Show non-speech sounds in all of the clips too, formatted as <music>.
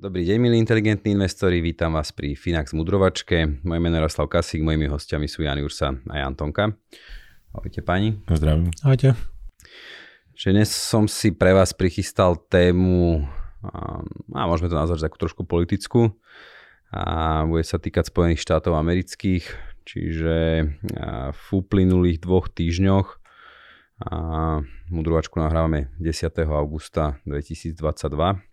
Dobrý deň, milí inteligentní investori, vítam vás pri Finax Mudrovačke. Moje meno je Raslav Kasík, mojimi hostiami sú Jan Ursa a Jan Tonka. Ahojte páni. Zdravím. Ahojte. Že dnes som si pre vás prichystal tému, a môžeme to nazvať takú trošku politickú, a bude sa týkať Spojených štátov amerických, čiže v uplynulých dvoch týždňoch a mudrovačku nahrávame 10. augusta 2022.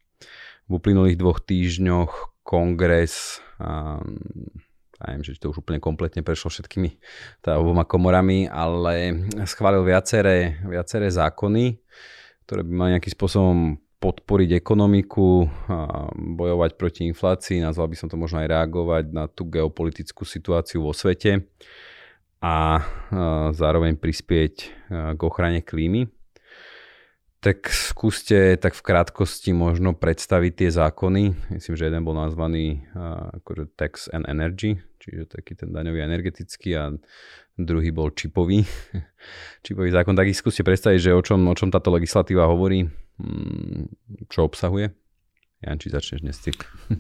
V uplynulých dvoch týždňoch kongres ja neviem, že to už úplne kompletne prešlo všetkými tá oboma komorami, ale schválil viaceré, viaceré zákony, ktoré by mali nejakým spôsobom podporiť ekonomiku, a bojovať proti inflácii, nazval by som to možno aj reagovať na tú geopolitickú situáciu vo svete a zároveň prispieť k ochrane klímy. Tak skúste tak v krátkosti možno predstaviť tie zákony. Myslím, že jeden bol nazvaný akože Tax and Energy, čiže taký ten daňový energetický a druhý bol čipový, <laughs> čipový zákon. Tak ich skúste predstaviť, že o čom, o čom táto legislatíva hovorí, mm, čo obsahuje. Jan, či začneš dnes ty.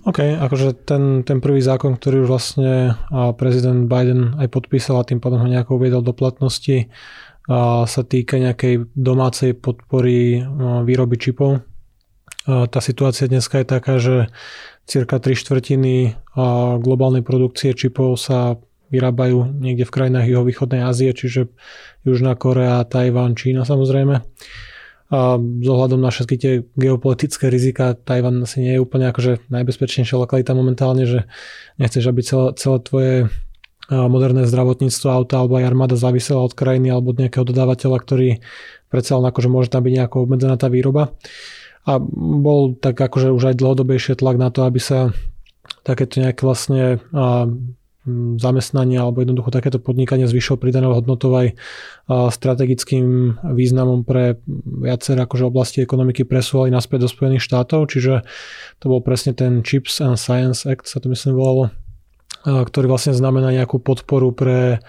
OK, akože ten, ten prvý zákon, ktorý už vlastne prezident Biden aj podpísal a tým pádom ho nejako uviedol do platnosti, sa týka nejakej domácej podpory výroby čipov. Tá situácia dneska je taká, že cirka 3 štvrtiny globálnej produkcie čipov sa vyrábajú niekde v krajinách juhovýchodnej Ázie, čiže Južná Korea, Tajván, Čína samozrejme. A z ohľadom na všetky tie geopolitické rizika Tajvan asi nie je úplne akože najbezpečnejšia lokalita momentálne, že nechceš, aby celé, celé tvoje moderné zdravotníctvo, auta alebo aj armáda závisela od krajiny alebo od nejakého dodávateľa, ktorý predsa len akože môže tam byť nejako obmedzená tá výroba. A bol tak akože už aj dlhodobejšie tlak na to, aby sa takéto nejaké vlastne zamestnanie alebo jednoducho takéto podnikanie s vyššou pridanou hodnotou aj strategickým významom pre viaceré akože oblasti ekonomiky presúvali naspäť do Spojených štátov, čiže to bol presne ten Chips and Science Act, sa to myslím volalo, ktorý vlastne znamená nejakú podporu pre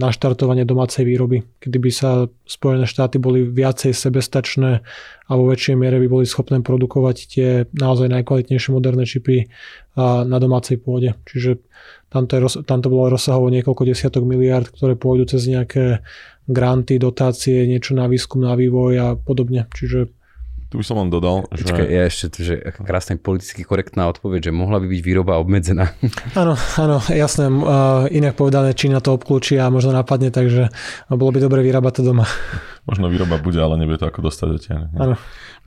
naštartovanie domácej výroby, kedy by sa Spojené štáty boli viacej sebestačné a vo väčšej miere by boli schopné produkovať tie naozaj najkvalitnejšie moderné čipy na domácej pôde. Čiže tamto, je, tamto bolo rozsahovo niekoľko desiatok miliard, ktoré pôjdu cez nejaké granty, dotácie, niečo na výskum, na vývoj a podobne. Čiže tu by som len dodal, že... Počkaj, ja ešte, že krásne politicky korektná odpoveď, že mohla by byť výroba obmedzená. <laughs> Áno, áno, jasné. Uh, inak povedané, Čína to obklúči a možno napadne, takže bolo by dobre vyrábať to doma. Možno výroba bude, ale nebude to ako dostať dotiaľ. Áno.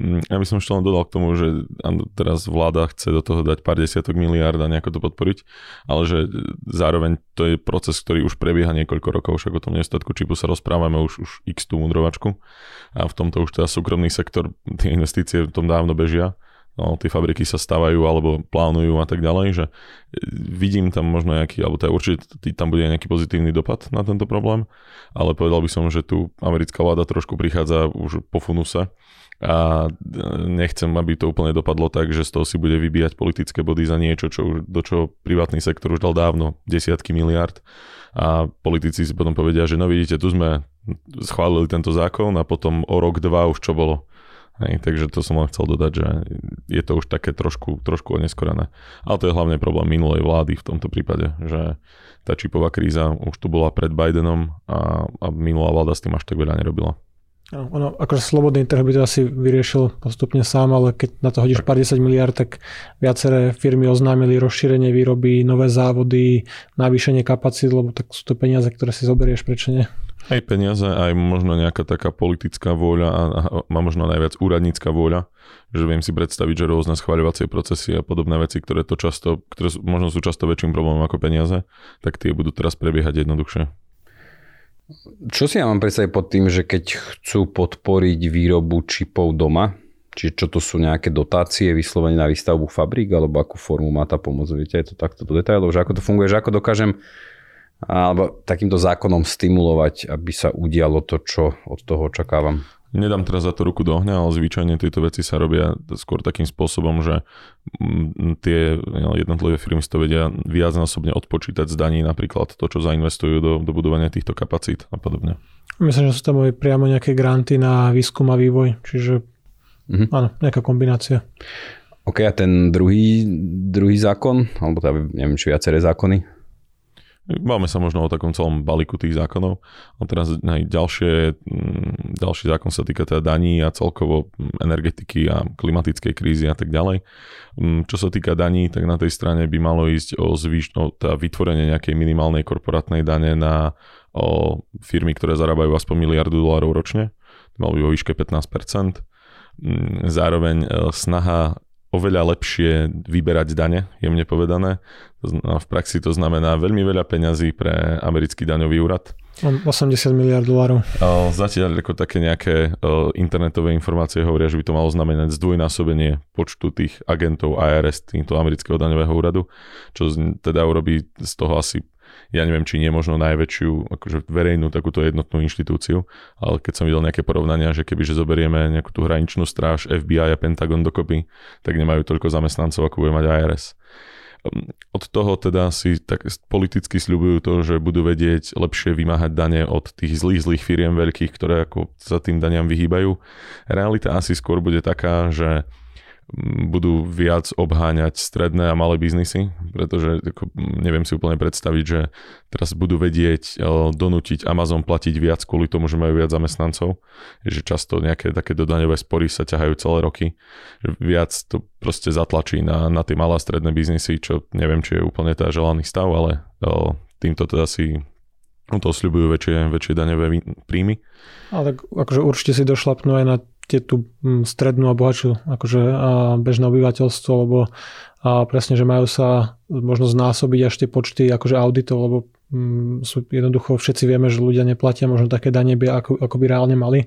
Mm, ja by som ešte len dodal k tomu, že teraz vláda chce do toho dať pár desiatok miliárd a nejako to podporiť, ale že zároveň to je proces, ktorý už prebieha niekoľko rokov, však o tom nedostatku čipu sa rozprávame už, už x tú mudrovačku a v tomto už teda súkromný sektor, tie investície v tom dávno bežia no, tie fabriky sa stavajú alebo plánujú a tak ďalej, že vidím tam možno nejaký, alebo teda určite tam bude nejaký pozitívny dopad na tento problém, ale povedal by som, že tu americká vláda trošku prichádza už po funuse a nechcem, aby to úplne dopadlo tak, že z toho si bude vybíjať politické body za niečo, čo, do čoho privátny sektor už dal dávno desiatky miliard a politici si potom povedia, že no vidíte, tu sme schválili tento zákon a potom o rok, dva už čo bolo. Hej, takže to som len chcel dodať, že je to už také trošku, trošku oneskorené. Ale to je hlavne problém minulej vlády v tomto prípade, že tá čipová kríza už tu bola pred Bidenom a, a minulá vláda s tým až tak veľa nerobila. No, ono, akože slobodný trh by to asi vyriešil postupne sám, ale keď na to hodíš pár 10 miliard, tak viaceré firmy oznámili rozšírenie výroby, nové závody, navýšenie kapacít, lebo tak sú to peniaze, ktoré si zoberieš, prečo nie? Aj peniaze, aj možno nejaká taká politická vôľa a, a možno najviac úradnícka vôľa, že viem si predstaviť, že rôzne schváľovacie procesy a podobné veci, ktoré to často, ktoré sú, možno sú často väčším problémom ako peniaze, tak tie budú teraz prebiehať jednoduchšie. Čo si ja mám predstaviť pod tým, že keď chcú podporiť výrobu čipov doma, čiže čo to sú nejaké dotácie vyslovene na výstavbu fabrík, alebo akú formu má tá pomoc? Viete, je to takto do detailov, že ako to funguje, že ako dokážem alebo takýmto zákonom stimulovať, aby sa udialo to, čo od toho očakávam. Nedám teraz za to ruku do ohňa, ale zvyčajne tieto veci sa robia skôr takým spôsobom, že mm, tie jednotlivé firmy si to vedia viacnásobne odpočítať z daní, napríklad to, čo zainvestujú do, do budovania týchto kapacít a podobne. Myslím, že sú tam aj priamo nejaké granty na výskum a vývoj, čiže mm-hmm. áno, nejaká kombinácia. OK, a ten druhý, druhý zákon, alebo teda neviem, či viaceré zákony, Máme sa možno o takom celom balíku tých zákonov. A teraz aj ďalšie, mm, ďalší zákon sa týka teda daní a celkovo energetiky a klimatickej krízy a tak ďalej. Mm, čo sa týka daní, tak na tej strane by malo ísť o, zvýš, o teda vytvorenie nejakej minimálnej korporátnej dane na o firmy, ktoré zarábajú aspoň miliardu dolárov ročne. To malo by vo výške 15%. Mm, zároveň e, snaha oveľa lepšie vyberať dane, jemne povedané. V praxi to znamená veľmi veľa peňazí pre americký daňový úrad. 80 miliard dolárov. Zatiaľ ako také nejaké internetové informácie hovoria, že by to malo znamenať zdvojnásobenie počtu tých agentov IRS, týmto amerického daňového úradu, čo teda urobí z toho asi ja neviem, či nie možno najväčšiu akože verejnú takúto jednotnú inštitúciu, ale keď som videl nejaké porovnania, že kebyže zoberieme nejakú tú hraničnú stráž FBI a Pentagon dokopy, tak nemajú toľko zamestnancov, ako bude mať IRS. Ehm, od toho teda si tak politicky sľubujú to, že budú vedieť lepšie vymáhať dane od tých zlých, zlých firiem veľkých, ktoré ako sa tým daniam vyhýbajú. Realita asi skôr bude taká, že budú viac obháňať stredné a malé biznisy, pretože ako, neviem si úplne predstaviť, že teraz budú vedieť donútiť Amazon platiť viac kvôli tomu, že majú viac zamestnancov, že často nejaké také dodaňové spory sa ťahajú celé roky, viac to proste zatlačí na, na tie malé a stredné biznisy, čo neviem, či je úplne tá želaný stav, ale týmto teda si to sľubujú väčšie, väčšie daňové príjmy. Ale tak akože určite si došlapnú aj na tie tú mm, strednú a bohatšiu akože bežné obyvateľstvo, lebo a presne, že majú sa možno znásobiť až tie počty akože auditov, lebo mm, sú jednoducho všetci vieme, že ľudia neplatia možno také dane, ako, ako by reálne mali.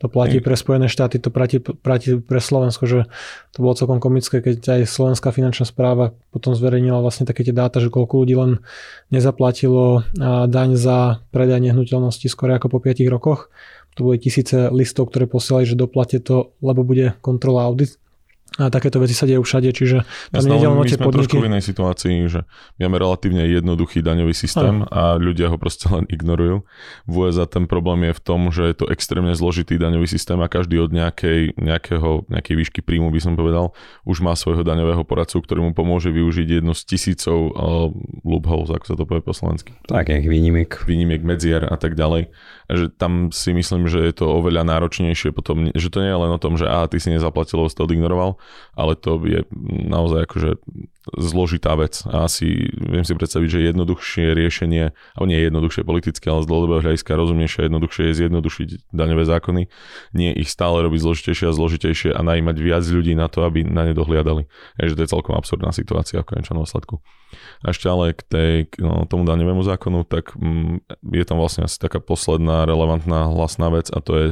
To platí pre Spojené štáty, to platí, platí pre Slovensko, že to bolo celkom komické, keď aj Slovenská finančná správa potom zverejnila vlastne také tie dáta, že koľko ľudí len nezaplatilo daň za predaj nehnuteľnosti skôr ako po 5 rokoch to bude tisíce listov, ktoré posielali, že doplate to, lebo bude kontrola audit a takéto veci sa dejú všade, čiže tam Jasne, my sme podniky. trošku v inej situácii, že my máme relatívne jednoduchý daňový systém a. a ľudia ho proste len ignorujú. V USA ten problém je v tom, že je to extrémne zložitý daňový systém a každý od nejakej, nejakého, nejakej výšky príjmu by som povedal, už má svojho daňového poradcu, ktorý mu pomôže využiť jednu z tisícov uh, loopholes, ako sa to povie po slovensky. Tak, výnimiek. Výnimiek, medzier a tak ďalej. Že tam si myslím, že je to oveľa náročnejšie potom, že to nie je len o tom, že a ty si nezaplatil, lebo si to ignoroval, ale to je naozaj akože zložitá vec a asi viem si predstaviť, že jednoduchšie riešenie, alebo nie jednoduchšie politické, ale z dlhodobého hľadiska rozumnejšie a jednoduchšie je zjednodušiť daňové zákony, nie ich stále robiť zložitejšie a zložitejšie a najímať viac ľudí na to, aby na ne dohliadali. Takže to je celkom absurdná situácia v konečnom dôsledku. A ešte ale k tej, no, tomu daňovému zákonu, tak mm, je tam vlastne asi taká posledná relevantná hlasná vec a to je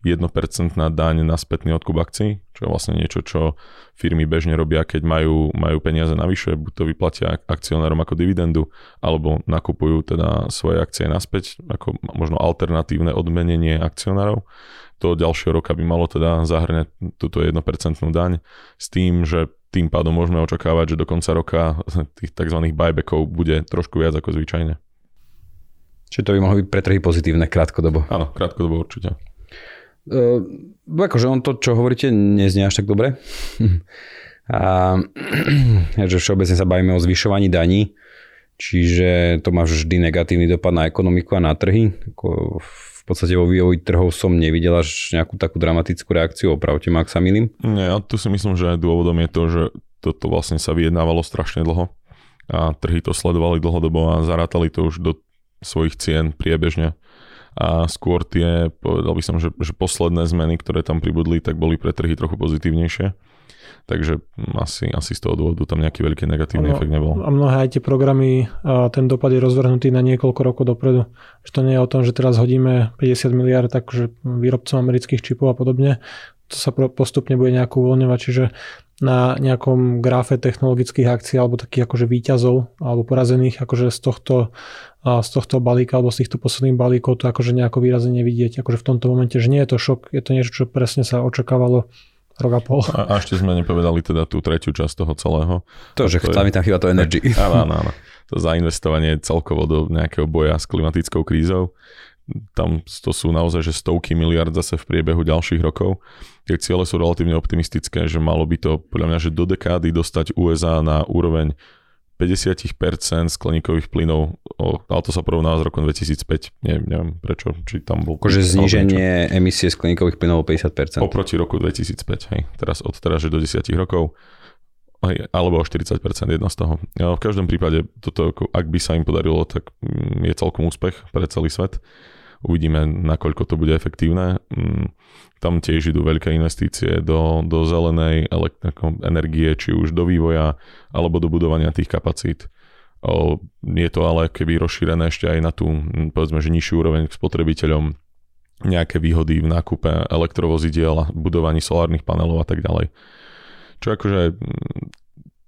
1% daň na spätný odkup akcií, čo je vlastne niečo, čo firmy bežne robia, keď majú, majú peniaze navyše, buď to vyplatia akcionárom ako dividendu, alebo nakupujú teda svoje akcie naspäť, ako možno alternatívne odmenenie akcionárov. To ďalšieho roka by malo teda zahrňať túto 1% daň s tým, že tým pádom môžeme očakávať, že do konca roka <laughs> tých tzv. buybackov bude trošku viac ako zvyčajne. Čiže to by mohlo byť pre trhy pozitívne krátkodobo. Áno, krátkodobo určite. Uh, akože on to, čo hovoríte, neznie až tak dobre. <laughs> A <clears throat> že všeobecne sa bavíme o zvyšovaní daní, čiže to má vždy negatívny dopad na ekonomiku a na trhy. V podstate vo vývoji trhov som nevidel až nejakú takú dramatickú reakciu, opravte ma, ak sa milím. Nie, ja tu si myslím, že dôvodom je to, že toto vlastne sa vyjednávalo strašne dlho a trhy to sledovali dlhodobo a zarátali to už do svojich cien priebežne a skôr tie, povedal by som, že, že posledné zmeny, ktoré tam pribudli, tak boli pre trhy trochu pozitívnejšie. Takže asi, asi z toho dôvodu tam nejaký veľký negatívny no, efekt nebol. A mnohé aj tie programy, ten dopad je rozvrhnutý na niekoľko rokov dopredu. Že to nie je o tom, že teraz hodíme 50 miliard takže výrobcom amerických čipov a podobne. To sa postupne bude nejako uvoľňovať, čiže na nejakom grafe technologických akcií alebo takých akože výťazov alebo porazených akože z tohto, z tohto balíka alebo z týchto posledných balíkov to akože nejako výrazne nevidieť akože v tomto momente, že nie je to šok, je to niečo, čo presne sa očakávalo rok a pol. A, a ešte sme nepovedali teda tú tretiu časť toho celého. To, že to mi tam chýba to energy. <laughs> Áno, áno, áno. To zainvestovanie celkovo do nejakého boja s klimatickou krízou tam to sú naozaj že stovky miliard zase v priebehu ďalších rokov. Tie ciele sú relatívne optimistické, že malo by to podľa mňa, že do dekády dostať USA na úroveň 50% skleníkových plynov, ale to sa porovná s rokom 2005, neviem, neviem prečo, či tam bol... Akože zníženie emisie skleníkových plynov o 50%. Oproti roku 2005, hej, teraz od teraz, že do 10 rokov, hej, alebo o 40%, jedno z toho. Ja, v každom prípade, toto, ak by sa im podarilo, tak mm, je celkom úspech pre celý svet. Uvidíme, nakoľko to bude efektívne. Mm, tam tiež idú veľké investície do, do zelenej energie, či už do vývoja, alebo do budovania tých kapacít. Je to ale keby rozšírené ešte aj na tú, povedzme, že nižšiu úroveň k spotrebiteľom, nejaké výhody v nákupe elektrovozidiel budovaní solárnych panelov a tak ďalej. Čo akože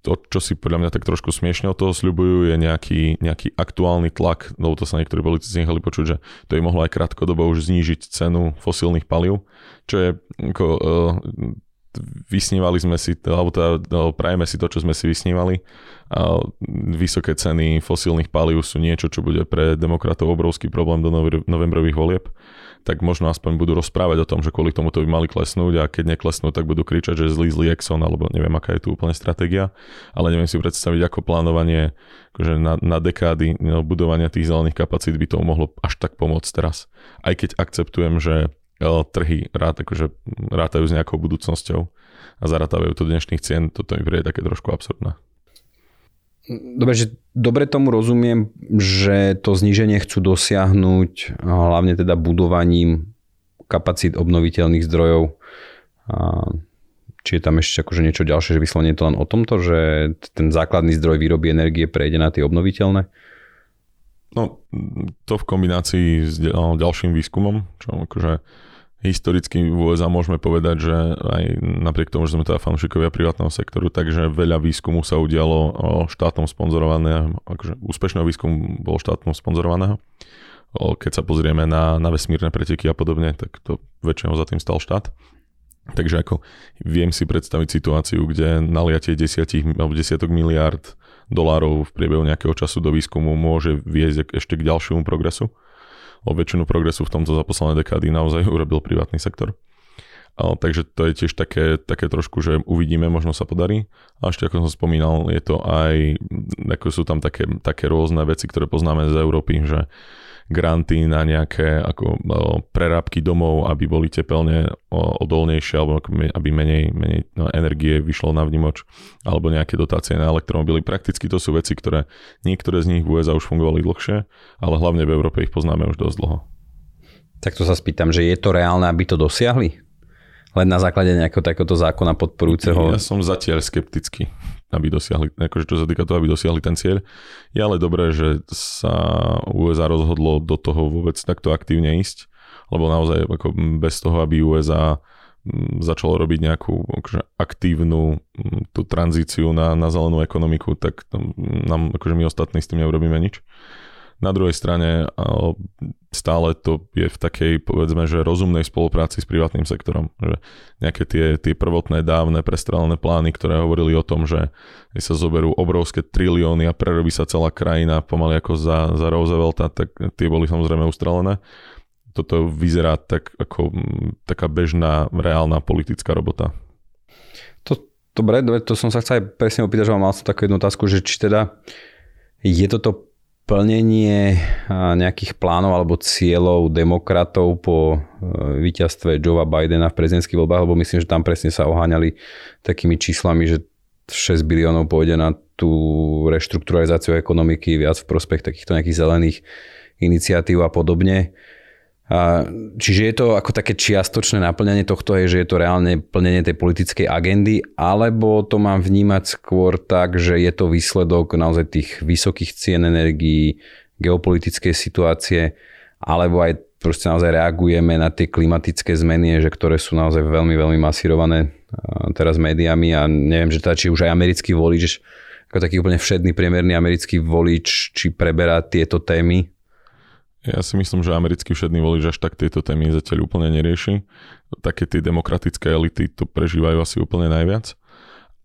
to, čo si podľa mňa tak trošku smiešne od toho sľubujú, je nejaký, nejaký aktuálny tlak, lebo to sa niektorí politici nechali počuť, že to im mohlo aj krátkodobo už znížiť cenu fosílnych palív, čo je ako, uh, vysnívali sme si, alebo teda no, prajeme si to, čo sme si vysnívali. A vysoké ceny fosílnych palív sú niečo, čo bude pre demokratov obrovský problém do novembrových volieb tak možno aspoň budú rozprávať o tom, že kvôli tomu to by mali klesnúť a keď neklesnú, tak budú kričať, že zlý zlý Exxon, alebo neviem, aká je tu úplne stratégia, ale neviem si predstaviť, ako plánovanie akože na, na dekády no, budovania tých zelených kapacít by to mohlo až tak pomôcť teraz. Aj keď akceptujem, že trhy rád, akože rátajú s nejakou budúcnosťou a zarátajú to dnešných cien, toto mi príde také trošku absurdné. Dobre, že dobre tomu rozumiem, že to zníženie chcú dosiahnuť hlavne teda budovaním kapacít obnoviteľných zdrojov. Či je tam ešte akože niečo ďalšie, že vyslovene to len o tomto, že ten základný zdroj výroby energie prejde na tie obnoviteľné? No, to v kombinácii s ďalším výskumom, čo akože historicky v USA môžeme povedať, že aj napriek tomu, že sme teda fanúšikovia privátneho sektoru, takže veľa výskumu sa udialo štátom sponzorovaného, akože úspešného výskumu bolo štátom sponzorovaného. Keď sa pozrieme na, na vesmírne preteky a podobne, tak to väčšinou za tým stal štát. Takže ako viem si predstaviť situáciu, kde naliatie desiatich, alebo desiatok miliard dolárov v priebehu nejakého času do výskumu môže viesť ešte k ďalšiemu progresu o väčšinu progresu v tomto za posledné dekády naozaj <laughs> urobil privátny sektor. A, takže to je tiež také, také trošku, že uvidíme, možno sa podarí. A ešte ako som spomínal, je to aj, ako sú tam také, také rôzne veci, ktoré poznáme z Európy, že granty na nejaké ako prerábky domov, aby boli tepelne odolnejšie alebo aby menej, menej no, energie vyšlo na vnimoč alebo nejaké dotácie na elektromobily. Prakticky to sú veci, ktoré niektoré z nich v USA už fungovali dlhšie, ale hlavne v Európe ich poznáme už dosť dlho. Tak to sa spýtam, že je to reálne, aby to dosiahli? Len na základe nejakého takéhoto zákona podporujúceho? Ja som zatiaľ skeptický aby dosiahli, akože čo sa týka toho, aby dosiahli ten cieľ. Je ale dobré, že sa USA rozhodlo do toho vôbec takto aktívne ísť, lebo naozaj ako bez toho, aby USA začalo robiť nejakú akože aktívnu tú tranzíciu na, na zelenú ekonomiku, tak nám, akože my ostatní s tým neurobíme nič. Na druhej strane stále to je v takej, povedzme, že rozumnej spolupráci s privátnym sektorom. Že nejaké tie, tie prvotné, dávne, prestrelené plány, ktoré hovorili o tom, že sa zoberú obrovské trilióny a prerobí sa celá krajina pomaly ako za, za Roosevelta, tak tie boli samozrejme ustrelené. Toto vyzerá tak ako taká bežná, reálna politická robota. To, dobre, to som sa chcel aj presne opýtať, že mal som takú jednu otázku, že či teda je toto plnenie nejakých plánov alebo cieľov demokratov po e, víťazstve Joea Bidena v prezidentských voľbách, lebo myslím, že tam presne sa oháňali takými číslami, že 6 biliónov pôjde na tú reštrukturalizáciu ekonomiky, viac v prospech takýchto nejakých zelených iniciatív a podobne. Čiže je to ako také čiastočné naplňanie tohto, že je to reálne plnenie tej politickej agendy, alebo to mám vnímať skôr tak, že je to výsledok naozaj tých vysokých cien energií, geopolitickej situácie, alebo aj proste naozaj reagujeme na tie klimatické zmeny, že ktoré sú naozaj veľmi, veľmi masírované teraz médiami. A neviem, že teda, či už aj americký volič, ako taký úplne všedný priemerný americký volič, či preberá tieto témy ja si myslím, že americký všedný volič až tak tieto témy zatiaľ úplne nerieši. Také tie demokratické elity to prežívajú asi úplne najviac.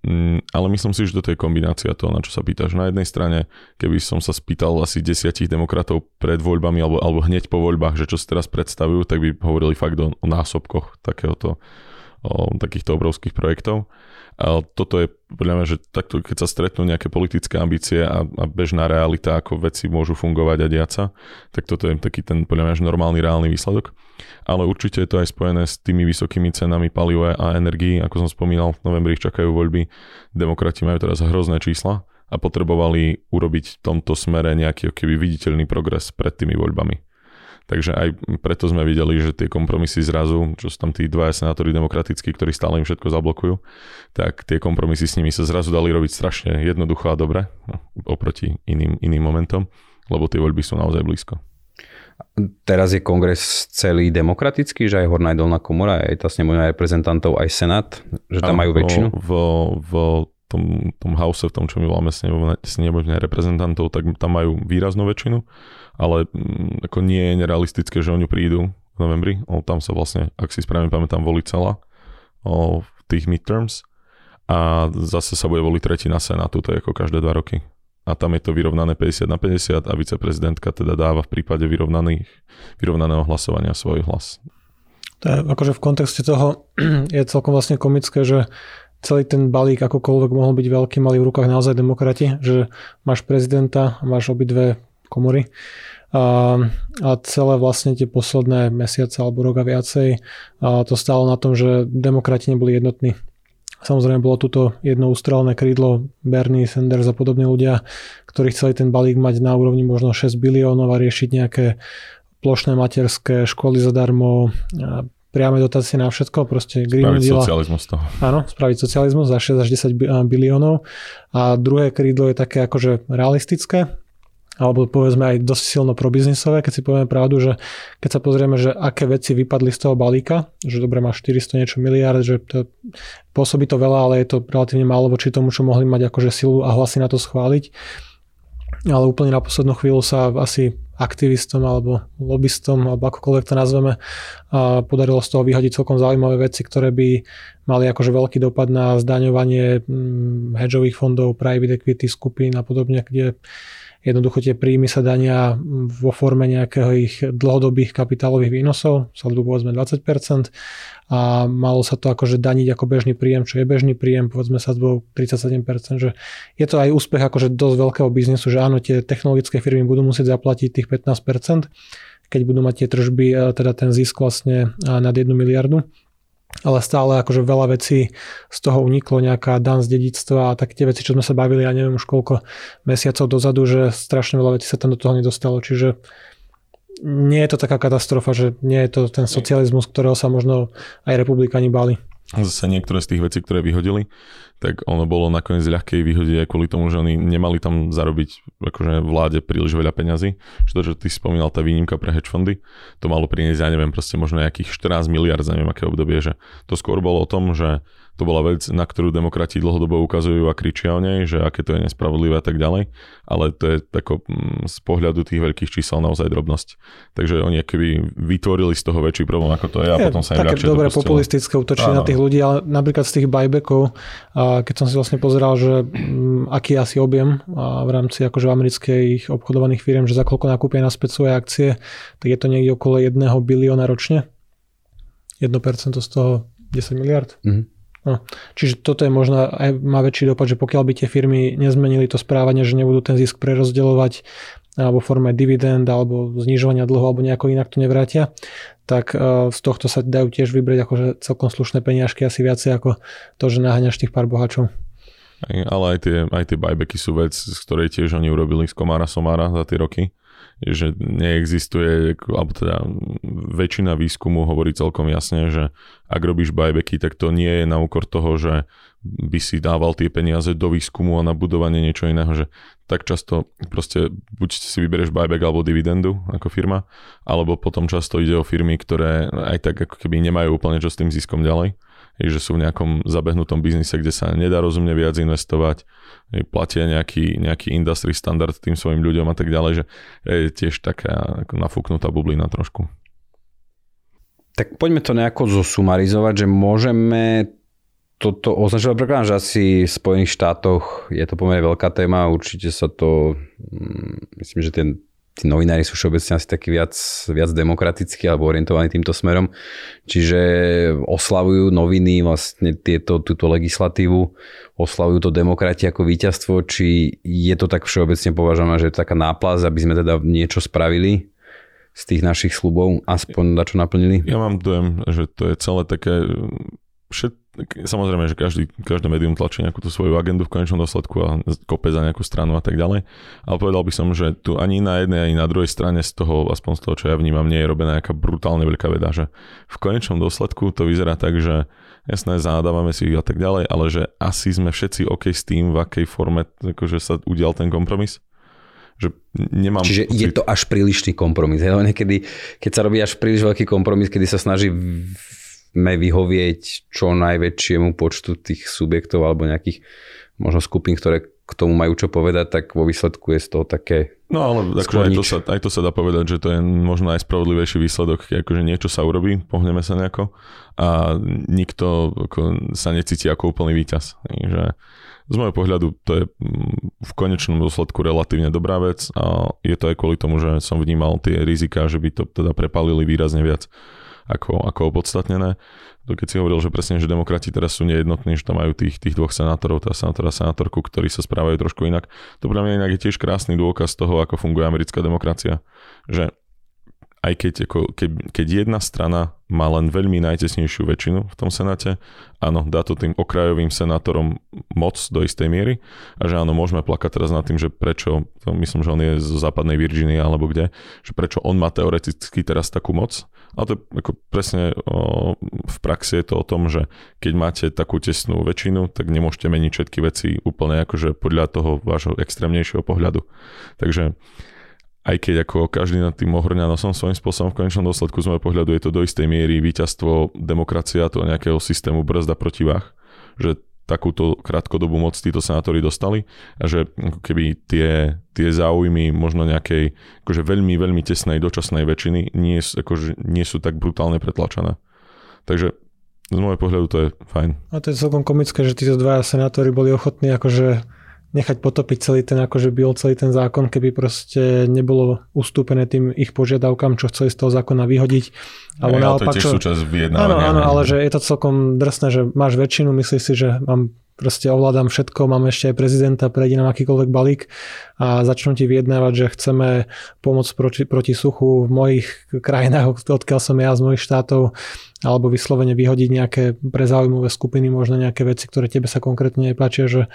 Mm, ale myslím si, že toto je kombinácia toho, na čo sa pýtaš. Na jednej strane, keby som sa spýtal asi desiatich demokratov pred voľbami alebo, alebo hneď po voľbách, že čo si teraz predstavujú, tak by hovorili fakt o, o násobkoch takéhoto, o takýchto obrovských projektov. A toto je podľa mňa, že takto, keď sa stretnú nejaké politické ambície a, a bežná realita, ako veci môžu fungovať a diať sa, tak toto je taký ten podľa mňa, že normálny, reálny výsledok. Ale určite je to aj spojené s tými vysokými cenami paliva a energii. Ako som spomínal, v novembri čakajú voľby. Demokrati majú teraz hrozné čísla a potrebovali urobiť v tomto smere nejaký keby viditeľný progres pred tými voľbami. Takže aj preto sme videli, že tie kompromisy zrazu, čo sú tam tí dvaja senátori demokratickí, ktorí stále im všetko zablokujú, tak tie kompromisy s nimi sa zrazu dali robiť strašne jednoducho a dobre no, oproti iným, iným momentom, lebo tie voľby sú naozaj blízko. Teraz je kongres celý demokratický, že aj Horná aj Dolná komora, aj tá snemovňa reprezentantov, aj Senát, že tam majú väčšinu? V, v tom, tom house, v tom, čo my voláme snemovňa reprezentantov, tak tam majú výraznú väčšinu ale mm, ako nie je nerealistické, že oni prídu v novembri. O, tam sa vlastne, ak si správne pamätám, volí celá o, v tých midterms a zase sa bude voliť tretina senátu, to je ako každé dva roky. A tam je to vyrovnané 50 na 50 a viceprezidentka teda dáva v prípade vyrovnaných, vyrovnaného hlasovania svoj hlas. To je akože v kontexte toho <clears throat> je celkom vlastne komické, že celý ten balík akokoľvek mohol byť veľký, mali v rukách naozaj demokrati, že máš prezidenta, máš obidve komory. A, a celé vlastne tie posledné mesiace alebo rok a viacej a to stálo na tom, že demokrati neboli jednotní. Samozrejme bolo tuto jedno ústrelné krídlo Bernie Sanders a podobní ľudia, ktorí chceli ten balík mať na úrovni možno 6 biliónov a riešiť nejaké plošné materské školy zadarmo, priame dotácie na všetko, proste Green Spraviť socializmus toho. Áno, spraviť socializmus za 6 až 10 biliónov. A druhé krídlo je také akože realistické, alebo povedzme aj dosť silno probiznisové, keď si povieme pravdu, že keď sa pozrieme, že aké veci vypadli z toho balíka, že dobre má 400 niečo miliard, že to, pôsobí to veľa, ale je to relatívne málo voči tomu, čo mohli mať akože silu a hlasy na to schváliť. Ale úplne na poslednú chvíľu sa asi aktivistom alebo lobbystom, alebo akokoľvek to nazveme, a podarilo z toho vyhodiť celkom zaujímavé veci, ktoré by mali akože veľký dopad na zdaňovanie mm, hedžových fondov, private equity skupín a podobne, kde Jednoducho tie príjmy sa dania vo forme nejakého ich dlhodobých kapitálových výnosov, saldú povedzme 20% a malo sa to akože daniť ako bežný príjem, čo je bežný príjem, povedzme sa 37%, že je to aj úspech akože dosť veľkého biznesu, že áno, tie technologické firmy budú musieť zaplatiť tých 15%, keď budú mať tie tržby, teda ten zisk vlastne nad 1 miliardu ale stále akože veľa vecí z toho uniklo, nejaká dan z dedictva a tak tie veci, čo sme sa bavili, ja neviem už koľko mesiacov dozadu, že strašne veľa vecí sa tam do toho nedostalo, čiže nie je to taká katastrofa, že nie je to ten socializmus, ktorého sa možno aj republikáni báli. Zase niektoré z tých vecí, ktoré vyhodili, tak ono bolo nakoniec ľahké vyhodiť aj kvôli tomu, že oni nemali tam zarobiť akože vláde príliš veľa peňazí. Že to, že ty spomínal tá výnimka pre hedge fondy, to malo priniesť, ja neviem, proste možno nejakých 14 miliard za neviem aké obdobie, že to skôr bolo o tom, že to bola vec, na ktorú demokrati dlhodobo ukazujú a kričia o nej, že aké to je nespravodlivé a tak ďalej, ale to je tako, mm, z pohľadu tých veľkých čísel naozaj drobnosť. Takže oni keby vytvorili z toho väčší problém, ako to je a je, potom sa im Také dobre populistické útočí na tých ľudí, ale napríklad z tých buybackov, keď som si vlastne pozeral, že mm, aký je asi objem v rámci akože amerických obchodovaných firm, že za koľko nakúpia naspäť svoje akcie, tak je to niekde okolo 1 bilióna ročne. 1% z toho 10 miliard. Mm-hmm. No, čiže toto je možno aj má väčší dopad, že pokiaľ by tie firmy nezmenili to správanie, že nebudú ten zisk prerozdeľovať alebo forme dividend alebo znižovania dlhu alebo nejako inak to nevrátia, tak e, z tohto sa dajú tiež vybrať akože celkom slušné peniažky asi viacej ako to, že naháňaš tých pár bohačov. Ale aj tie, aj tie buybacky sú vec, z ktorej tiež oni urobili z komára somára za tie roky že neexistuje, alebo teda väčšina výskumu hovorí celkom jasne, že ak robíš buybacky, tak to nie je na úkor toho, že by si dával tie peniaze do výskumu a na budovanie niečo iného, že tak často proste buď si vyberieš buyback alebo dividendu ako firma, alebo potom často ide o firmy, ktoré aj tak ako keby nemajú úplne čo s tým ziskom ďalej že sú v nejakom zabehnutom biznise, kde sa nedá rozumne viac investovať, platia nejaký, nejaký industry standard tým svojim ľuďom a tak ďalej, že je tiež taká nafúknutá bublina trošku. Tak poďme to nejako zosumarizovať, že môžeme toto označovať, prekladám, že asi v Spojených štátoch je to pomerne veľká téma, určite sa to, mm, myslím, že ten tí novinári sú všeobecne asi takí viac, viac demokratickí alebo orientovaní týmto smerom. Čiže oslavujú noviny vlastne tieto, túto legislatívu, oslavujú to demokrati ako víťazstvo, či je to tak všeobecne považované, že je to taká náplaz, aby sme teda niečo spravili z tých našich slubov, aspoň na čo naplnili? Ja mám dojem, že to je celé také všet, samozrejme, že každý, každé médium tlačí nejakú tú svoju agendu v konečnom dôsledku a kope za nejakú stranu a tak ďalej. Ale povedal by som, že tu ani na jednej, ani na druhej strane z toho, aspoň z toho, čo ja vnímam, nie je robená nejaká brutálne veľká veda, že v konečnom dôsledku to vyzerá tak, že jasné, zadávame si ich a tak ďalej, ale že asi sme všetci OK s tým, v akej forme akože sa udial ten kompromis že nemám Čiže pocit... je to až prílišný kompromis. Hej? Niekedy, keď sa robí až príliš veľký kompromis, kedy sa snaží chceme vyhovieť čo najväčšiemu počtu tých subjektov alebo nejakých možno skupín, ktoré k tomu majú čo povedať, tak vo výsledku je z toho také No ale akože aj, to sa, aj to sa dá povedať, že to je možno najspravodlivejší výsledok, keď akože niečo sa urobí, pohneme sa nejako. A nikto ako, sa necíti ako úplný víťaz. Takže z môjho pohľadu to je mm, v konečnom dôsledku relatívne dobrá vec a je to aj kvôli tomu, že som vnímal tie rizika, že by to teda prepalili výrazne viac ako, ako opodstatnené. To keď si hovoril, že presne, že demokrati teraz sú nejednotní, že tam majú tých, tých dvoch senátorov, tá senátora a senátorku, ktorí sa správajú trošku inak. To pre mňa inak je tiež krásny dôkaz toho, ako funguje americká demokracia. Že aj keď, ako, keď, keď jedna strana má len veľmi najtesnejšiu väčšinu v tom senáte, áno, dá to tým okrajovým senátorom moc do istej miery a že áno, môžeme plakať teraz nad tým, že prečo, to myslím, že on je z západnej Virginie alebo kde, že prečo on má teoreticky teraz takú moc. A to je ako presne o, v praxi je to o tom, že keď máte takú tesnú väčšinu, tak nemôžete meniť všetky veci úplne akože podľa toho vášho extrémnejšieho pohľadu. Takže aj keď ako každý nad tým ohrňa nosom svojím spôsobom v konečnom dôsledku z môjho pohľadu je to do istej miery víťazstvo demokracia, to nejakého systému brzda protivách, že takúto krátkodobú moc títo senátori dostali a že keby tie, tie záujmy možno nejakej akože veľmi, veľmi tesnej dočasnej väčšiny nie, akože nie sú tak brutálne pretlačené. Takže z môjho pohľadu to je fajn. A to je celkom komické, že títo dvaja senátori boli ochotní akože nechať potopiť celý ten, akože byl celý ten zákon, keby proste nebolo ustúpené tým ich požiadavkám, čo chceli z toho zákona vyhodiť. Alebo ja, naopak, to je tiež čo... súčasť Áno, áno, ale že je to celkom drsné, že máš väčšinu, myslíš si, že mám proste ovládam všetko, mám ešte aj prezidenta, prejde nám akýkoľvek balík a začnú ti vyjednávať, že chceme pomôcť proti, proti suchu v mojich krajinách, odkiaľ som ja z mojich štátov, alebo vyslovene vyhodiť nejaké pre zaujímavé skupiny, možno nejaké veci, ktoré tebe sa konkrétne nepáčia, že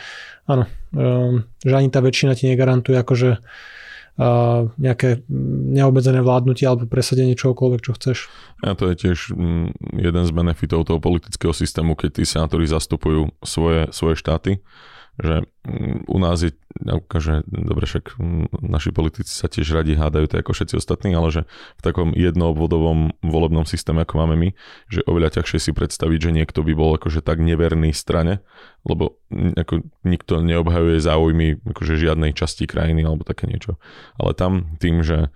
áno, ehm, že ani tá väčšina ti negarantuje akože nejaké neobmedzené vládnutie alebo presadenie čokoľvek, čo chceš. A to je tiež mm, jeden z benefitov toho politického systému, keď tí senátori zastupujú svoje, svoje štáty že mm, u nás je, že dobre, však mm, naši politici sa tiež radi hádajú, tak ako všetci ostatní, ale že v takom jednoobvodovom volebnom systéme, ako máme my, že oveľa ťažšie si predstaviť, že niekto by bol akože tak neverný strane, lebo ako nikto neobhajuje záujmy akože žiadnej časti krajiny alebo také niečo. Ale tam tým, že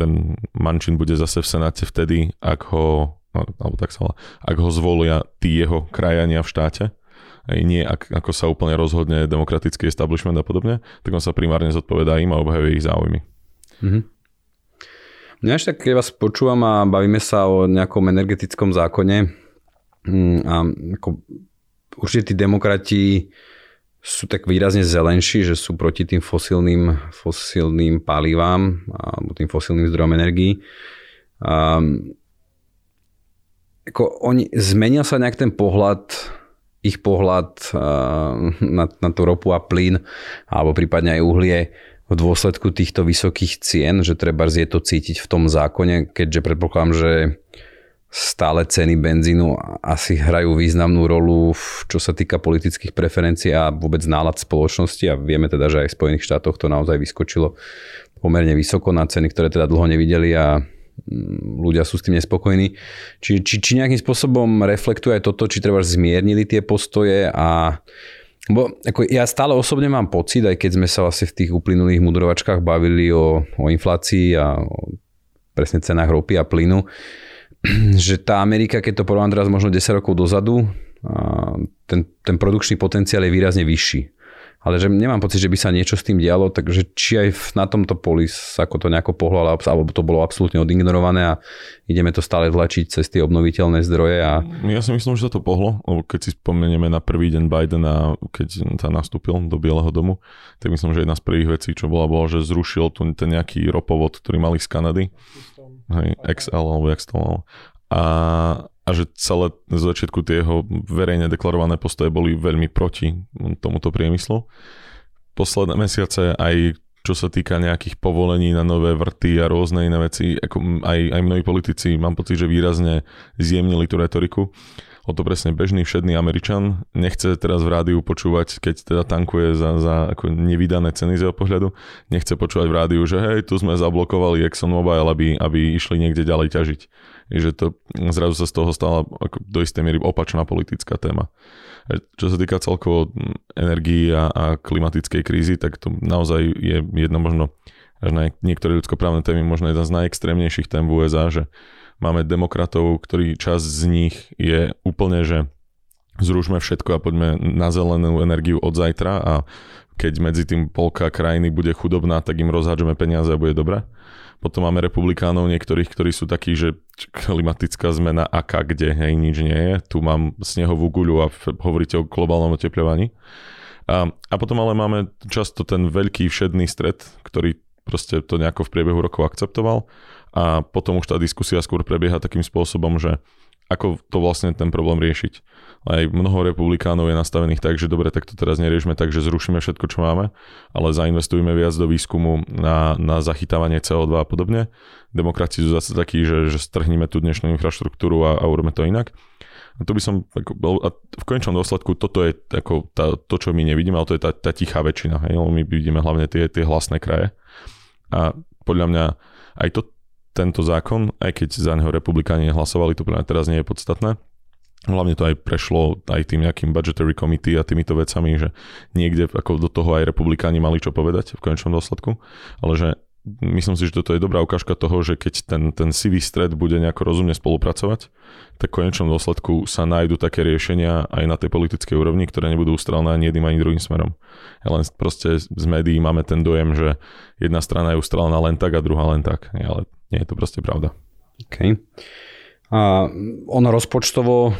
ten Mančin bude zase v Senáte vtedy, ak ho, no, alebo tak sa ak ho zvolia tí jeho krajania v štáte, aj nie ak, ako sa úplne rozhodne demokratický establishment a podobne, tak on sa primárne zodpovedá im a obhajuje ich záujmy. Mm-hmm. Mňa ešte keď vás počúvam a bavíme sa o nejakom energetickom zákone mm, a ako, určite tí demokrati sú tak výrazne zelenší, že sú proti tým fosílnym, fosílnym palivám alebo tým fosílnym zdrojom energií. A, ako oni, zmenil sa nejak ten pohľad ich pohľad na, na tú ropu a plyn, alebo prípadne aj uhlie v dôsledku týchto vysokých cien, že treba je to cítiť v tom zákone, keďže predpokladám, že stále ceny benzínu asi hrajú významnú rolu, čo sa týka politických preferencií a vôbec nálad spoločnosti. A vieme teda, že aj v Spojených štátoch to naozaj vyskočilo pomerne vysoko na ceny, ktoré teda dlho nevideli a ľudia sú s tým nespokojní. Či, či, či nejakým spôsobom reflektuje aj toto, či treba zmiernili tie postoje a Bo ako ja stále osobne mám pocit, aj keď sme sa vlastne v tých uplynulých mudrovačkách bavili o, o inflácii a o presne cenách ropy a plynu, <clears throat> že tá Amerika, keď to porovnám teraz možno 10 rokov dozadu, ten, ten produkčný potenciál je výrazne vyšší ale že nemám pocit, že by sa niečo s tým dialo, takže či aj na tomto poli ako to nejako pohlo, alebo to bolo absolútne odignorované a ideme to stále tlačiť cez tie obnoviteľné zdroje. A... Ja si myslím, že sa to pohlo, lebo keď si spomenieme na prvý deň Bidena, keď sa nastúpil do Bieleho domu, tak myslím, že jedna z prvých vecí, čo bola, bola, že zrušil tu ten nejaký ropovod, ktorý mali z Kanady. Hej, XL, alebo jak to mal. A, a že celé z začiatku tie jeho verejne deklarované postoje boli veľmi proti tomuto priemyslu. Posledné mesiace aj čo sa týka nejakých povolení na nové vrty a rôzne iné veci, ako aj, aj mnohí politici mám pocit, že výrazne zjemnili tú retoriku. O to presne bežný všedný Američan nechce teraz v rádiu počúvať, keď teda tankuje za, za ako nevydané ceny z jeho pohľadu, nechce počúvať v rádiu, že hej, tu sme zablokovali ExxonMobil, aby, aby išli niekde ďalej ťažiť že to zrazu sa z toho stala ako do istej miery opačná politická téma. Čo sa týka celkovo energii a, a klimatickej krízy, tak to naozaj je jedno možno až na niektoré ľudskoprávne témy možno jedna z najextrémnejších tém v USA, že máme demokratov, ktorý čas z nich je úplne, že zrušme všetko a poďme na zelenú energiu od zajtra a keď medzi tým polka krajiny bude chudobná, tak im rozhádžeme peniaze a bude dobré. Potom máme republikánov niektorých, ktorí sú takí, že klimatická zmena aká kde, hej, nič nie je. Tu mám snehovú guľu a hovoríte o globálnom oteplovaní. A, a potom ale máme často ten veľký všedný stred, ktorý proste to nejako v priebehu rokov akceptoval a potom už tá diskusia skôr prebieha takým spôsobom, že ako to vlastne ten problém riešiť. Aj mnoho republikánov je nastavených tak, že dobre, tak to teraz neriešme tak, že zrušíme všetko, čo máme, ale zainvestujeme viac do výskumu na, na zachytávanie CO2 a podobne. Demokrati sú zase takí, že, že strhníme tú dnešnú infraštruktúru a, a urobíme to inak. A to by som, a v konečnom dôsledku toto je ako tá, to, čo my nevidíme, ale to je tá, tá tichá väčšina. Hej? My vidíme hlavne tie, tie hlasné kraje. A podľa mňa aj to, tento zákon, aj keď za neho republikáni nehlasovali, to pre teraz nie je podstatné. Hlavne to aj prešlo aj tým nejakým budgetary committee a týmito vecami, že niekde ako do toho aj republikáni mali čo povedať v konečnom dôsledku, ale že myslím si, že toto je dobrá ukážka toho, že keď ten, ten sivý stred bude nejako rozumne spolupracovať, tak v konečnom dôsledku sa nájdu také riešenia aj na tej politickej úrovni, ktoré nebudú ustrelné ani jedným ani druhým smerom. Ja len proste z médií máme ten dojem, že jedna strana je ustrelená len tak a druhá len tak. Ale nie je to proste pravda. OK. A ono rozpočtovo,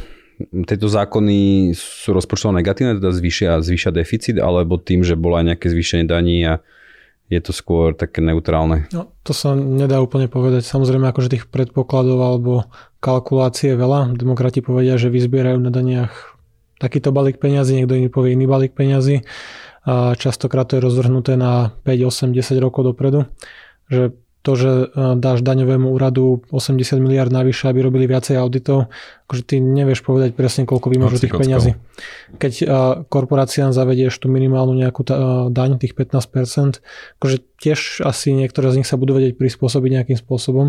tieto zákony sú rozpočtovo negatívne, teda zvýšia, zvýšia deficit, alebo tým, že bola nejaké zvýšenie daní a je to skôr také neutrálne? No, to sa nedá úplne povedať. Samozrejme, akože tých predpokladov alebo kalkulácie je veľa. Demokrati povedia, že vyzbierajú na daniach takýto balík peňazí, niekto iný povie iný balík peňazí. A častokrát to je rozvrhnuté na 5, 8, 10 rokov dopredu. Že to, že e, dáš daňovému úradu 80 miliard navyše, aby robili viacej auditov, akože ty nevieš povedať presne, koľko vymažu tých peňazí. Keď e, korporáciám zavedieš tú minimálnu nejakú e, daň, tých 15%, akože tiež asi niektoré z nich sa budú vedieť prispôsobiť nejakým spôsobom,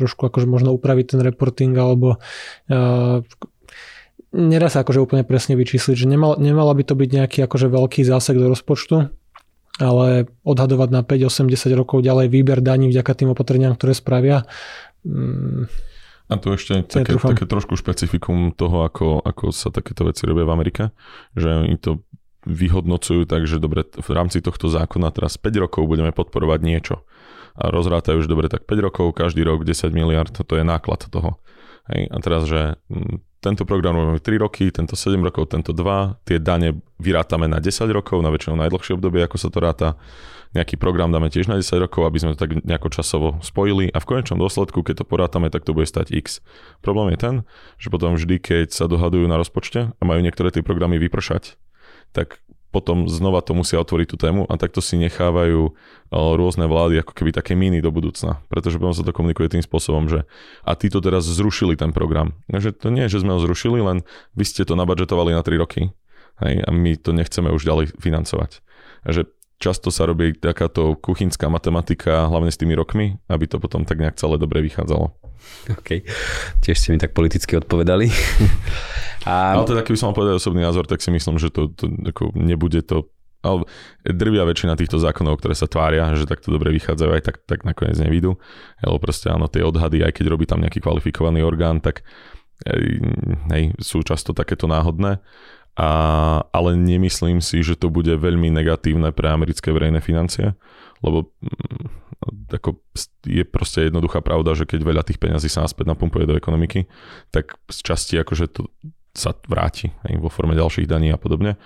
trošku akože možno upraviť ten reporting alebo nedá sa akože úplne presne vyčísliť, že nemal, nemala by to byť nejaký akože veľký zásek do rozpočtu, ale odhadovať na 5, 8, 10 rokov ďalej výber daní vďaka tým opatreniam, ktoré spravia. Mm, a tu ešte také, také trošku špecifikum toho, ako, ako sa takéto veci robia v Amerike, že oni to vyhodnocujú tak, že dobre, v rámci tohto zákona teraz 5 rokov budeme podporovať niečo. A rozrátajú, že dobre, tak 5 rokov, každý rok 10 miliard, to je náklad toho. Hej, a teraz, že mm, tento program robíme 3 roky, tento 7 rokov, tento 2, tie dane vyrátame na 10 rokov, na väčšinou najdlhšie obdobie, ako sa to ráta. Nejaký program dáme tiež na 10 rokov, aby sme to tak nejako časovo spojili a v konečnom dôsledku, keď to porátame, tak to bude stať X. Problém je ten, že potom vždy, keď sa dohadujú na rozpočte a majú niektoré tie programy vypršať, tak potom znova to musia otvoriť tú tému a takto si nechávajú rôzne vlády ako keby také miny do budúcna, pretože potom sa to komunikuje tým spôsobom, že a títo teraz zrušili ten program. Takže to nie je, že sme ho zrušili, len vy ste to nabadžetovali na 3 roky hej, a my to nechceme už ďalej financovať. Takže často sa robí takáto kuchynská matematika, hlavne s tými rokmi, aby to potom tak nejak celé dobre vychádzalo. OK. Tiež ste mi tak politicky odpovedali. <laughs> A... Ale teda, keby som mal povedať osobný názor, tak si myslím, že to, to ako nebude to ale drvia väčšina týchto zákonov, ktoré sa tvária, že takto dobre vychádzajú, aj tak, tak nakoniec nevidú. Lebo proste áno, tie odhady, aj keď robí tam nejaký kvalifikovaný orgán, tak hej, sú často takéto náhodné. A, ale nemyslím si, že to bude veľmi negatívne pre americké verejné financie, lebo mm, ako je proste jednoduchá pravda, že keď veľa tých peňazí sa naspäť napumpuje do ekonomiky, tak z časti akože to sa vráti aj vo forme ďalších daní a podobne.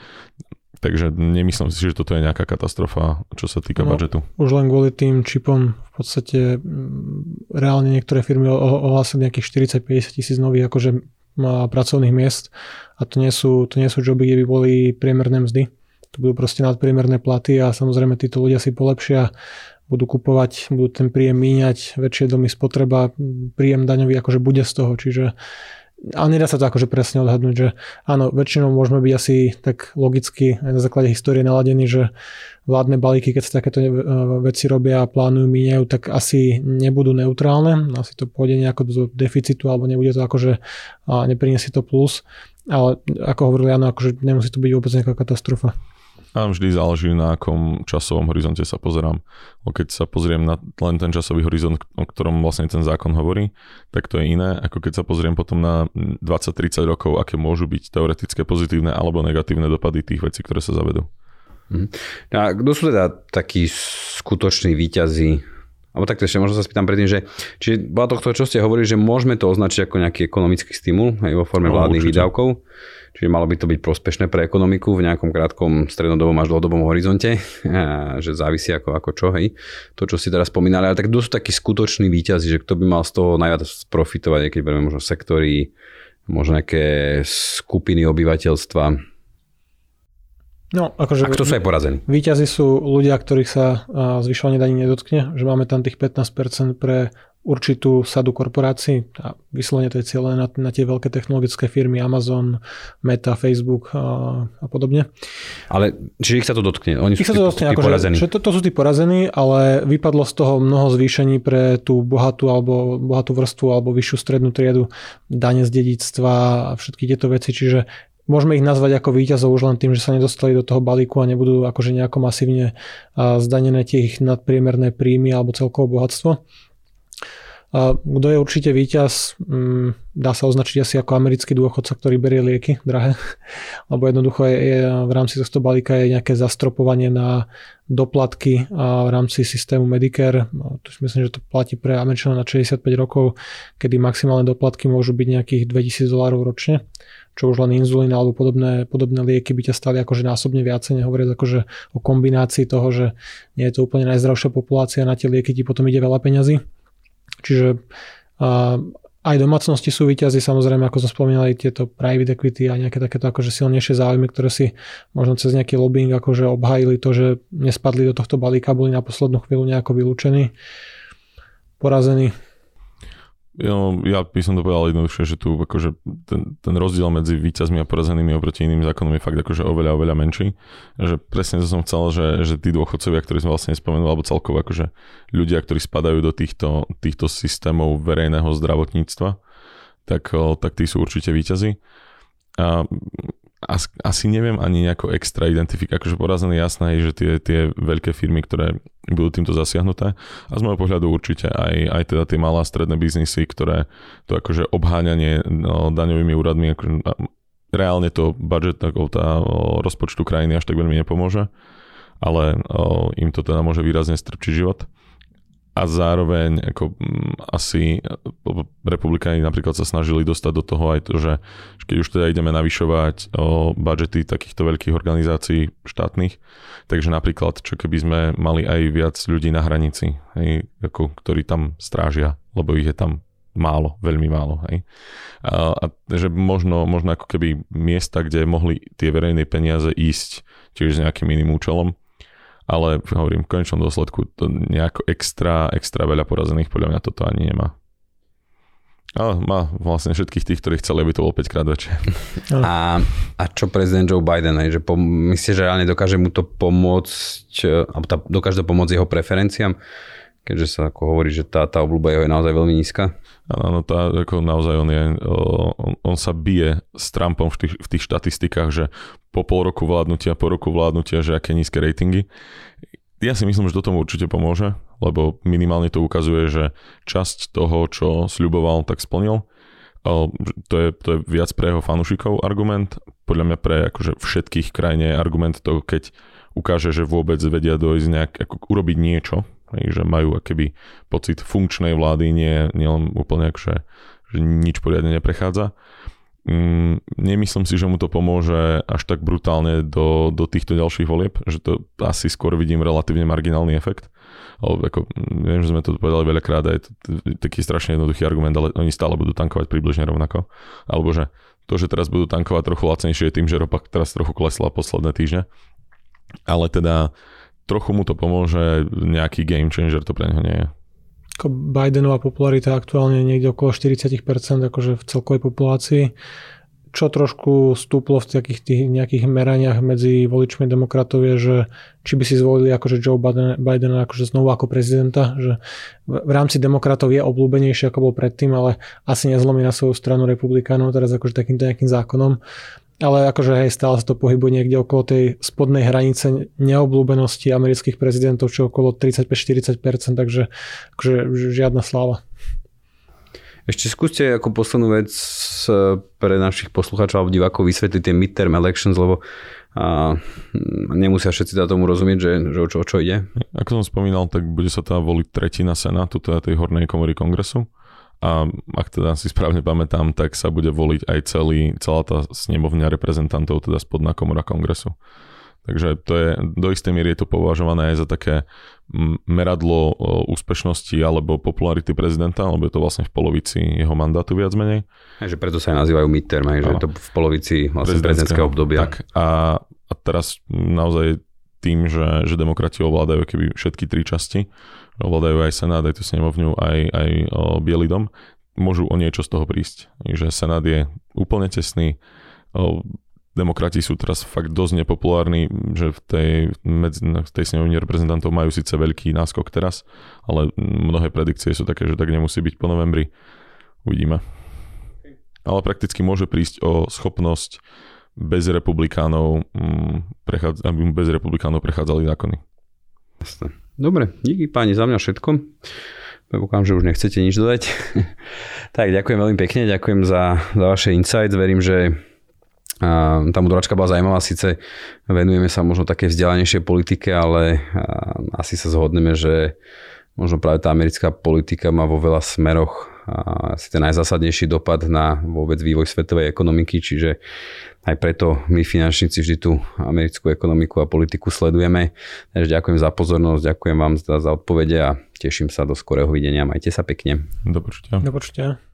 Takže nemyslím si, že toto je nejaká katastrofa, čo sa týka no, budžetu. Už len kvôli tým čipom v podstate mm, reálne niektoré firmy ohlásili nejakých 40-50 tisíc nových akože pracovných miest a to nie sú, to nie sú joby, kde by boli priemerné mzdy. To budú proste nadpriemerné platy a samozrejme títo ľudia si polepšia budú kupovať, budú ten príjem míňať, väčšie domy spotreba, príjem daňový akože bude z toho, čiže ale nedá sa to akože presne odhadnúť, že áno, väčšinou môžeme byť asi tak logicky aj na základe histórie naladení, že vládne balíky, keď sa takéto e, veci robia a plánujú, míňajú, tak asi nebudú neutrálne, asi to pôjde nejako do deficitu alebo nebude to akože a nepriniesie to plus, ale ako hovorili, áno, akože nemusí to byť vôbec nejaká katastrofa. A vždy záleží na akom časovom horizonte sa pozerám. Keď sa pozriem na len ten časový horizont, o ktorom vlastne ten zákon hovorí, tak to je iné, ako keď sa pozriem potom na 20-30 rokov, aké môžu byť teoretické pozitívne alebo negatívne dopady tých vecí, ktoré sa zavedú. Mhm. A kto sú teda takí skutoční výťazí alebo takto ešte možno sa spýtam predtým, že či bola to, čo ste hovorili, že môžeme to označiť ako nejaký ekonomický stimul aj vo forme no, vládnych výdavkov. Čiže malo by to byť prospešné pre ekonomiku v nejakom krátkom strednodobom až dlhodobom horizonte, <laughs> že závisí ako, ako čo, hej. To, čo si teraz spomínali, ale tak kto sú takí skutoční výťazí, že kto by mal z toho najviac profitovať, keď bereme možno sektory, možno nejaké skupiny obyvateľstva, No, akože a kto sú aj porazení? Výťazí sú ľudia, ktorých sa zvyšovanie daní nedotkne, že máme tam tých 15% pre určitú sadu korporácií a vyslovene to je cieľe na, na tie veľké technologické firmy Amazon, Meta, Facebook a, a podobne. Ale čiže ich sa to dotkne? Oni ich sú sa to dotkne, tí, akože, že to, to sú tí porazení, ale vypadlo z toho mnoho zvýšení pre tú bohatú alebo bohatú vrstvu alebo vyššiu strednú triedu, dane z dedictva a všetky tieto veci, čiže môžeme ich nazvať ako výťazov už len tým, že sa nedostali do toho balíku a nebudú akože nejako masívne zdanené tie ich nadpriemerné príjmy alebo celkovo bohatstvo. Kto je určite víťaz, mm, dá sa označiť asi ako americký dôchodca, ktorý berie lieky drahé, <laughs> lebo jednoducho je, je, v rámci tohto balíka je nejaké zastropovanie na doplatky a v rámci systému Medicare. No, to myslím, že to platí pre Američanov na 65 rokov, kedy maximálne doplatky môžu byť nejakých 2000 dolárov ročne čo už len inzulín alebo podobné, podobné lieky by ťa stali akože násobne viacej, nehovoriac akože o kombinácii toho, že nie je to úplne najzdravšia populácia, na tie lieky ti potom ide veľa peňazí. Čiže uh, aj domácnosti sú výťazí, samozrejme, ako som spomínal, aj tieto private equity a nejaké takéto akože silnejšie záujmy, ktoré si možno cez nejaký lobbying akože obhajili to, že nespadli do tohto balíka, boli na poslednú chvíľu nejako vylúčení, porazení. Ja by som to povedal jednoduchšie, že tu akože ten, ten rozdiel medzi výťazmi a porazenými oproti iným zákonom je fakt akože oveľa, oveľa menší. Že presne to som chcel, že, že tí dôchodcovia, ktorí sme vlastne spomenuli, alebo celkovo akože ľudia, ktorí spadajú do týchto, týchto systémov verejného zdravotníctva, tak, tak tí sú určite výťazí. A as, asi neviem ani nejako extra identifikovať, akože porazené jasné je, že tie, tie veľké firmy, ktoré budú týmto zasiahnuté. A z môjho pohľadu určite aj, aj teda tie malé a stredné biznisy, ktoré to akože obháňanie no, daňovými úradmi, akože, reálne to budget tá, o, rozpočtu krajiny až tak veľmi nepomôže, ale o, im to teda môže výrazne strpčiť život a zároveň ako mm, asi republikáni napríklad sa snažili dostať do toho aj to, že keď už teda ideme navyšovať o, budžety takýchto veľkých organizácií štátnych, takže napríklad čo keby sme mali aj viac ľudí na hranici, hej, ako, ktorí tam strážia, lebo ich je tam málo, veľmi málo. Hej. A, a že možno, možno ako keby miesta, kde mohli tie verejné peniaze ísť tiež s nejakým iným účelom, ale hovorím, v konečnom dôsledku to nejako extra, extra veľa porazených podľa mňa toto ani nemá. Ale má vlastne všetkých tých, ktorí chceli, aby to bolo 5 krát väčšie. <laughs> A, a čo prezident Joe Biden? Že po, myslíš, že reálne dokáže mu to pomôcť, alebo tá, dokáže to pomôcť jeho preferenciám? Keďže sa ako hovorí, že tá, tá obľúba jeho je naozaj veľmi nízka. Áno, tá, ako naozaj on, je, on, on sa bije s Trumpom v tých, v tých štatistikách, že po pol roku vládnutia, po roku vládnutia, že aké nízke ratingy. Ja si myslím, že to tomu určite pomôže, lebo minimálne to ukazuje, že časť toho, čo sľuboval, tak splnil. To je, to je viac pre jeho fanúšikov argument. Podľa mňa pre akože všetkých krajine je argument to, keď ukáže, že vôbec vedia dojsť nejak, ako urobiť niečo, že majú akéby pocit funkčnej vlády, nie, nie len úplne akože, že nič poriadne neprechádza. Mm, nemyslím si, že mu to pomôže až tak brutálne do, do týchto ďalších volieb, že to asi skôr vidím relatívne marginálny efekt. Ale ako, viem, že sme to povedali veľakrát a je to taký strašne jednoduchý argument, ale oni stále budú tankovať približne rovnako. Alebo že to, že teraz budú tankovať trochu lacnejšie je tým, že ropa teraz trochu klesla posledné týždne. Ale teda trochu mu to pomôže, nejaký game changer to pre neho nie je. Bidenová popularita aktuálne niekde okolo 40% akože v celkovej populácii, čo trošku stúplo v takých tých nejakých meraniach medzi voličmi demokratov je, že či by si zvolili akože Joe Biden, Biden akože znovu ako prezidenta, že v rámci demokratov je obľúbenejší ako bol predtým, ale asi nezlomí na svoju stranu republikánov teraz akože takýmto nejakým zákonom ale akože hej, stále sa to pohybuje niekde okolo tej spodnej hranice neobľúbenosti amerických prezidentov, čo okolo 35-40%, takže akože žiadna sláva. Ešte skúste ako poslednú vec pre našich poslucháčov alebo divákov vysvetliť tie midterm elections, lebo a nemusia všetci dať tomu rozumieť, že, že o, čo, o čo ide. Ako som spomínal, tak bude sa tá voliť tretina senátu, teda tej hornej komory kongresu a ak teda si správne pamätám, tak sa bude voliť aj celý, celá tá snemovňa reprezentantov, teda spodná komora kongresu. Takže to je, do istej miery je to považované aj za také meradlo úspešnosti alebo popularity prezidenta, lebo je to vlastne v polovici jeho mandátu viac menej. že preto sa aj nazývajú midterm, aj, že je to v polovici vlastne prezidentského obdobia. Tak a, a teraz naozaj tým, že, že demokrati ovládajú keby všetky tri časti, ovládajú aj Senát, aj tú snemovňu, aj, aj o, Bielý dom, môžu o niečo z toho prísť. Že Senát je úplne tesný, o, demokrati sú teraz fakt dosť nepopulárni, že v tej, medzi, v tej snemovni reprezentantov majú síce veľký náskok teraz, ale mnohé predikcie sú také, že tak nemusí byť po novembri. Uvidíme. Ale prakticky môže prísť o schopnosť bez republikánov, mm, prechádza, aby bez republikánov prechádzali zákony. Jasne. Dobre, díky páni za mňa všetko. Predpokladám, že už nechcete nič dodať. <laughs> tak ďakujem veľmi pekne, ďakujem za, za vaše insights. Verím, že a, tá modráčka bola zaujímavá, síce venujeme sa možno také vzdelanejšej politike, ale a, asi sa zhodneme, že možno práve tá americká politika má vo veľa smeroch asi ten najzásadnejší dopad na vôbec vývoj svetovej ekonomiky, čiže aj preto my finančníci vždy tú americkú ekonomiku a politiku sledujeme. Takže ďakujem za pozornosť, ďakujem vám za, za odpovede a teším sa do skorého videnia. Majte sa pekne. Do počutia. Do počutia.